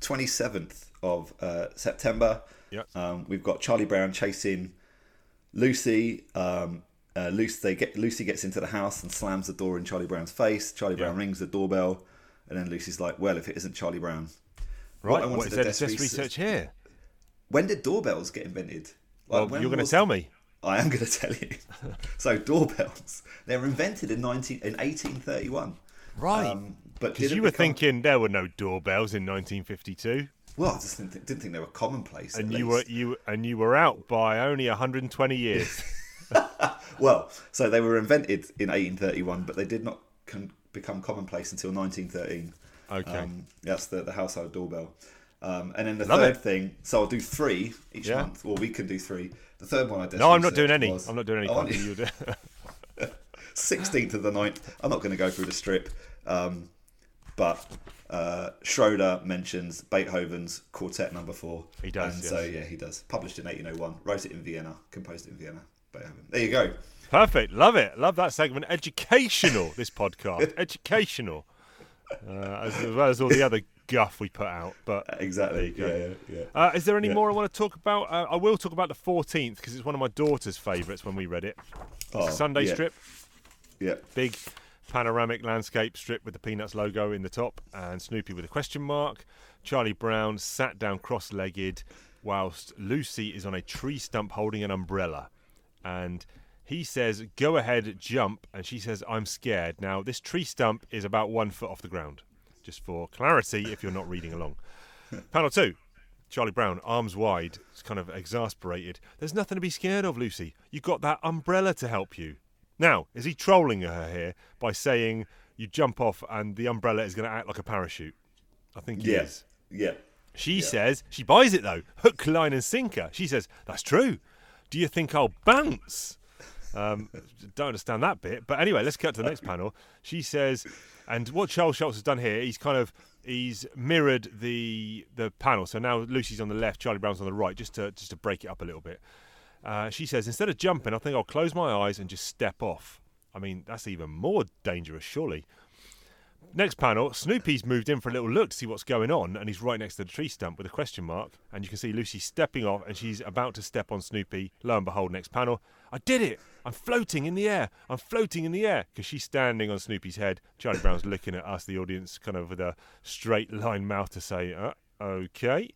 27th of uh, September. Yep. Um, we've got Charlie Brown chasing Lucy. Um, uh, Lucy, they get, Lucy gets into the house and slams the door in Charlie Brown's face. Charlie Brown Yeah. rings the doorbell, and then Lucy's like, "Well, if it isn't Charlie Brown, Right. I What, is to there desk desk research- research here? when did doorbells get invented?" Like, Well, when you're going to tell me. I am going to tell you. so doorbells, they were invented in 19 in 1831. Right. Um, but Because you were become- thinking there were no doorbells in 1952, Well, I just didn't think, didn't think they were commonplace. and you were you and you were out by only 120 years. Well, so they were invented in 1831, but they did not con- become commonplace until 1913. Okay. Um, that's the, the household doorbell. Um, and then the Love third it. thing, so I'll do three each Yeah. month. Well, we can do three. The third one I did. no, I'm not doing any. I'm not doing any. Oh. You do- 16th of the 9th. I'm not going to go through the strip, um, but uh, Schroeder mentions Beethoven's Quartet Number Four. He does, And so yeah, he does. Published in 1801. Wrote it in Vienna. Composed it in Vienna. Beethoven. There you go. Perfect. Love it. Love that segment. Educational. This podcast. Educational. Uh, as, as well as all the other guff we put out. But Exactly. go. Yeah, yeah, yeah. uh, is there any Yeah. more I want to talk about? Uh, I will talk about the 14th because it's one of my daughter's favourites when we read it. Oh, Sunday strip. Yeah. big panoramic landscape strip with the Peanuts logo in the top and Snoopy with a question mark. Charlie Brown sat down cross legged whilst Lucy is on a tree stump holding an umbrella. and he says, "Go ahead, jump," and she says, "I'm scared." Now, this tree stump is about one foot off the ground, just for clarity, if you're not reading along. Panel two. Charlie Brown, arms wide, is kind of exasperated. There's nothing to be scared of, Lucy. You've got that umbrella to help you. Now, is he trolling her here by saying you jump off and the umbrella is going to act like a parachute? I think he Yeah. is. Yeah. She says she buys it though, hook, line, and sinker. She says that's true. Do you think I'll bounce? Um, don't understand that bit, but anyway, let's cut to the next panel. She says, and what Charles Schulz has done here, he's kind of he's mirrored the the panel. So now Lucy's on the left, Charlie Brown's on the right, just to just to break it up a little bit. Uh, she says, instead of jumping, I think I'll close my eyes and just step off. I mean, that's even more dangerous, surely. Next panel, Snoopy's moved in for a little look to see what's going on, and he's right next to the tree stump with a question mark. And you can see Lucy stepping off, and she's about to step on Snoopy. Lo and behold, next panel, I did it! I'm floating in the air! I'm floating in the air! Because she's standing on Snoopy's head. Charlie Brown's looking at us, the audience, kind of with a straight line mouth to say, uh, okay.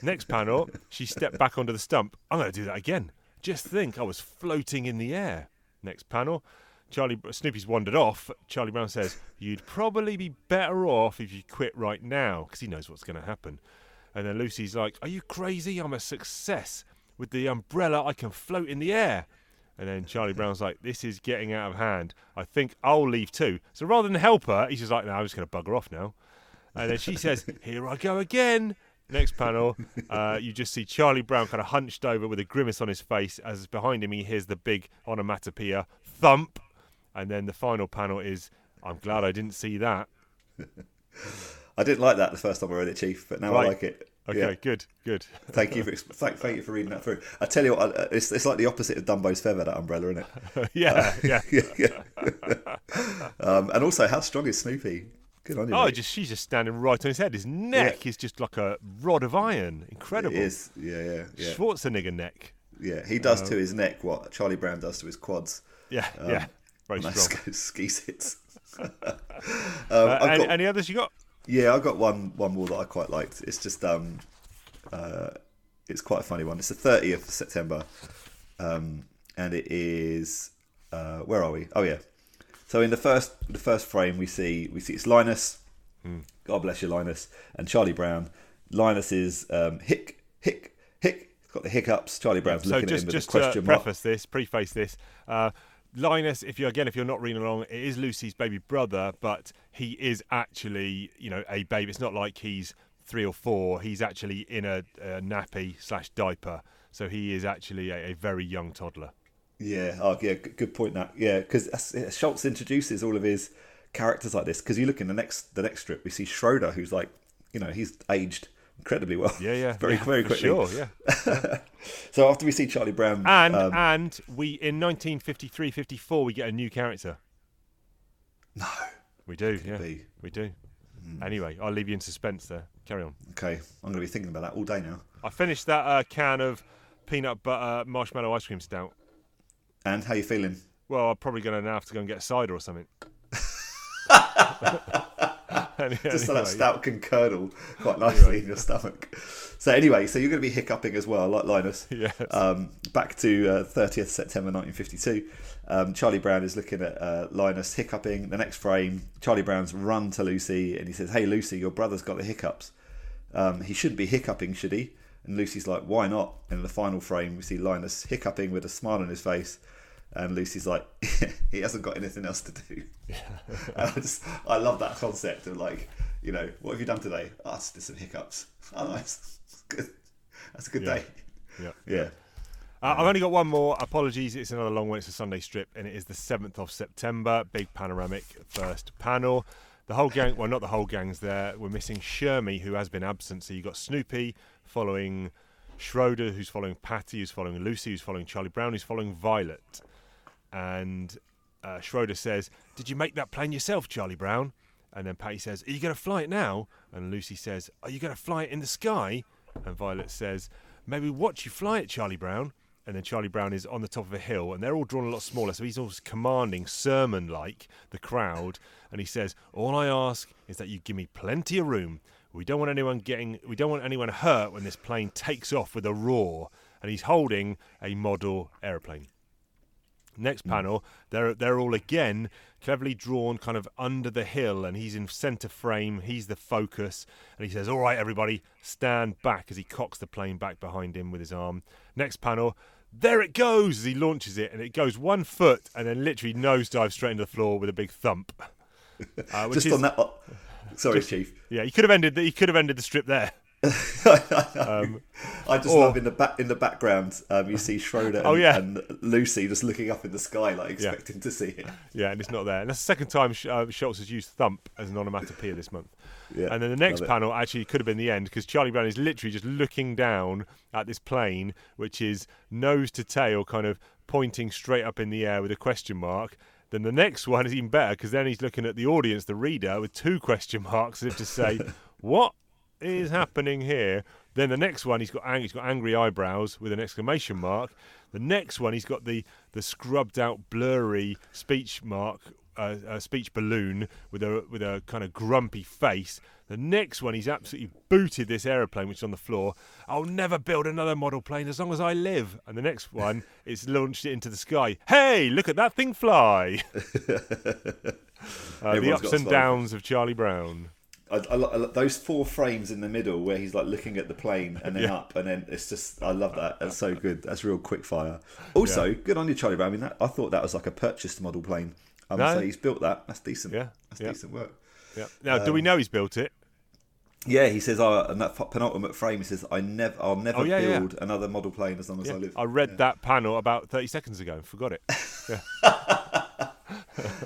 Next panel, she stepped back onto the stump. I'm going to do that again. Just think, I was floating in the air. Next panel, Charlie Snoopy's wandered off. Charlie Brown says, "You'd probably be better off if you quit right now, because he knows what's going to happen." And then Lucy's like, "Are you crazy? I'm a success. With the umbrella, I can float in the air." And then Charlie Brown's like, "This is getting out of hand. I think I'll leave too." So rather than help her, he's just like, "No, I'm just going to bugger off now." And then she says, "Here I go again." Next panel, uh, you just see Charlie Brown kind of hunched over with a grimace on his face as behind him he hears the big onomatopoeia thump. And then the final panel is, I'm glad I didn't see that. I didn't like that the first time I read it, Chief, but now Right. I like it. Okay, Yeah. good, good. Thank you for thank, thank you for reading that through. I tell you what, uh, it's, it's like the opposite of Dumbo's feather, that umbrella, isn't it? yeah, yeah. yeah, yeah. um, and also, how strong is Snoopy? Good on you. Oh, mate. just she's just standing right on his head. His neck is just like a rod of iron. Incredible. It is. Yeah, yeah, yeah. Schwarzenegger neck. Yeah, he does to his neck what Charlie Brown does to his quads. Yeah, yeah. Very strong. ski- ski sits. um, Uh, any, got, any others you got? yeah, I got one one more that I quite liked. It's just um, uh, it's quite a funny one. It's the thirtieth of September, um, and it is uh, where are we? Oh yeah. So in the first the first frame we see we see it's Linus. Hmm. God bless you, Linus, and Charlie Brown. Linus is um, hick hick hick. He's got the hiccups. Charlie Brown's So looking just at him with just a to question mark. preface this, preface this. Uh, Linus, if you again, if you're not reading along, it is Lucy's baby brother, but he is actually, you know, a baby. It's not like he's three or four. He's actually in a, a nappy slash diaper, so he is actually a, a very young toddler. Yeah, oh, yeah, good point. That yeah, because Schulz introduces all of his characters like this. Because you look in the next the next strip, we see Schroeder, who's like, you know, he's aged incredibly well. Yeah, yeah, very yeah, very quickly. Sure, yeah. So after we see Charlie Brown, And um, and we in 1953-54 we get a new character. no, We do, yeah, be. we do. Anyway, I'll leave you in suspense there. Carry on. okay, I'm going to be thinking about that all day now. I finished that uh, can of peanut butter marshmallow ice cream stout. And how you feeling? Well, I'm probably going to now have to go and get a cider or something. Any- Just so anyway, that stout can curdle quite nicely in your stomach. So anyway, so you're going to be hiccuping as well, like Linus. Yes. Um, back to uh, 30th September 1952. Um, Charlie Brown is looking at uh, Linus hiccuping. The next frame, Charlie Brown's run to Lucy and he says, "Hey Lucy, your brother's got the hiccups. Um, he shouldn't be hiccuping, should he?" And Lucy's like, "Why not?" And in the final frame, we see Linus hiccuping with a smile on his face. And Lucy's like, he hasn't got anything else to do. and I just, I love that concept of like, you know, what have you done today? Oh, I just did some hiccups. Oh, nice. Good. That's a good Yeah. day. Yeah. Yeah. Uh, I've only got one more. Apologies, it's another long one. It's a Sunday strip, and it is the 7th of September. Big panoramic first panel. The whole gang, well, not the whole gang's there. We're missing Shermy, who has been absent. So you've got Snoopy following Schroeder, who's following Patty, who's following Lucy, who's following Charlie Brown, who's following Violet. And uh, Schroeder says, Did you make that plane yourself, Charlie Brown? And then Patty says, Are you going to fly it now? And Lucy says, Are you going to fly it in the sky? And Violet says, Maybe watch you fly it, Charlie Brown. And then Charlie Brown is on the top of a hill, and they're all drawn a lot smaller. So he's almost commanding, sermon like, the crowd. And he says, All I ask is that you give me plenty of room. We don't want anyone getting, we don't want anyone hurt when this plane takes off with a roar. And he's holding a model aeroplane. Next panel, they're they're all again cleverly drawn, kind of under the hill, and he's in centre frame. He's the focus, and he says, "All right, everybody, stand back." As he cocks the plane back behind him with his arm. Next panel, there it goes as he launches it, and it goes one foot and then literally nosedives straight into the floor with a big thump. Uh, Just is, on that. Sorry, just, Chief. Yeah, he could have ended. The, he could have ended the strip there. um, I just or, love in the back in the background. Um, you see Schroeder and, oh, yeah. and, Lucy just looking up in the sky, like expecting yeah. to see it. Yeah, and it's not there. And that's the second time uh, Schulz has used "thump" as an onomatopoeia this month. Yeah, and then the next panel actually could have been the end because Charlie Brown is literally just looking down at this plane, which is nose to tail, kind of pointing straight up in the air with a question mark. Then the next one is even better because then he's looking at the audience, the reader, with two question marks as if to say, "What is happening here?" Then the next one, he's got ang- he's got angry eyebrows with an exclamation mark. The next one, he's got the the scrubbed out, blurry speech mark, uh, uh, speech balloon with a with a kind of grumpy face. The next one, he's absolutely booted this aeroplane, which is on the floor. I'll never build another model plane as long as I live. And the next one, it's launched it into the sky. Hey, look at that thing fly! uh, the ups and downs of Charlie Brown. I, I, I, those four frames in the middle where he's like looking at the plane and then yeah. up and then it's just I love that. That's so good. That's real quick fire. Also, yeah. good on you, Charlie Brown. I mean, that, I thought that was like a purchased model plane. I am no. say he's built that. That's decent. Yeah, that's yeah. decent work. Yeah. Now, um, do we um, know he's built it? Yeah, he says, oh, and that penultimate frame, he says, I never, I'll never oh, yeah, build yeah. another model plane as long as I live. I read that panel about 30 seconds ago and forgot it.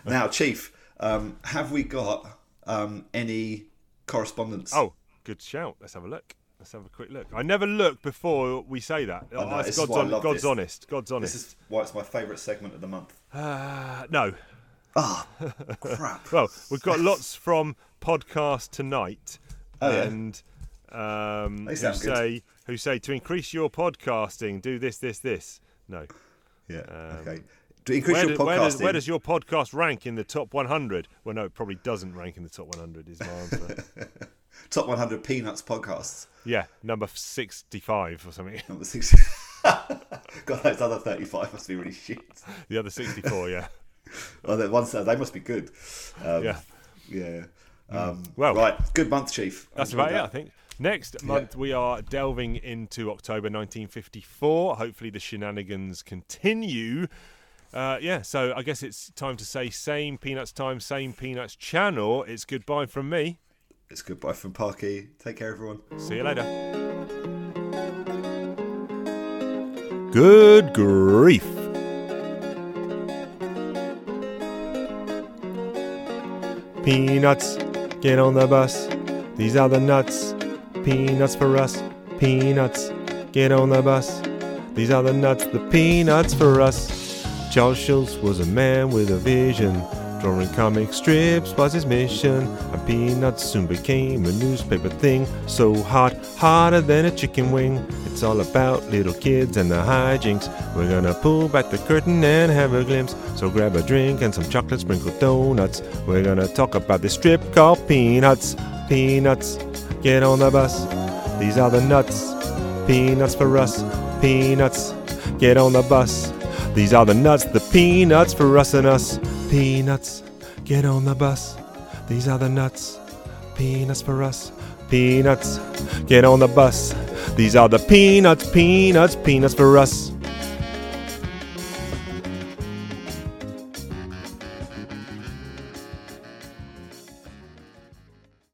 now, Chief, um, have we got um, any correspondence. Oh, good shout. Let's have a look. Let's have a quick look. I never look before we say that. Oh, no, God's, on, God's honest. God's honest. This is why it's my favourite segment of the month. Uh, no. Ah, oh, crap. well, we've got lots from podcast tonight, oh, and yeah. um, who say good. who say to increase your podcasting, do this, this, this. No. Yeah. Um, okay. To increase where, your podcasting. Where does, where does, your podcast rank in the top 100? Well, no, it probably doesn't rank in the top 100. Is my answer. top 100 Peanuts podcasts. Yeah, number 65 or something. Number 60. God, those other 35 must be really shit. The other 64, yeah. well, the ones they must be good. Um, yeah. Yeah. Hmm. Um, well, right. Good month, Chief. That's about that. it, I think. Next month, yeah. we are delving into October 1954. Hopefully, the shenanigans continue. Uh, yeah, so I guess it's time to say same Peanuts time, same Peanuts channel. It's goodbye from me. It's goodbye from Parky. Take care, everyone. See you later. Good grief. Peanuts, get on the bus. These are the nuts. Peanuts for us. Peanuts, get on the bus. These are the nuts, the peanuts for us. Charles Schulz was a man with a vision. Drawing comic strips was his mission. And Peanuts soon became a newspaper thing. So hot, hotter than a chicken wing. It's all about little kids and the hijinks. We're gonna pull back the curtain and have a glimpse. So grab a drink and some chocolate sprinkled donuts. We're gonna talk about this strip called Peanuts. Peanuts, get on the bus. These are the nuts. Peanuts for us. Peanuts, get on the bus. These are the nuts, the peanuts for us and us. Peanuts, get on the bus. These are the nuts, peanuts for us. Peanuts, get on the bus. These are the peanuts, peanuts, peanuts for us.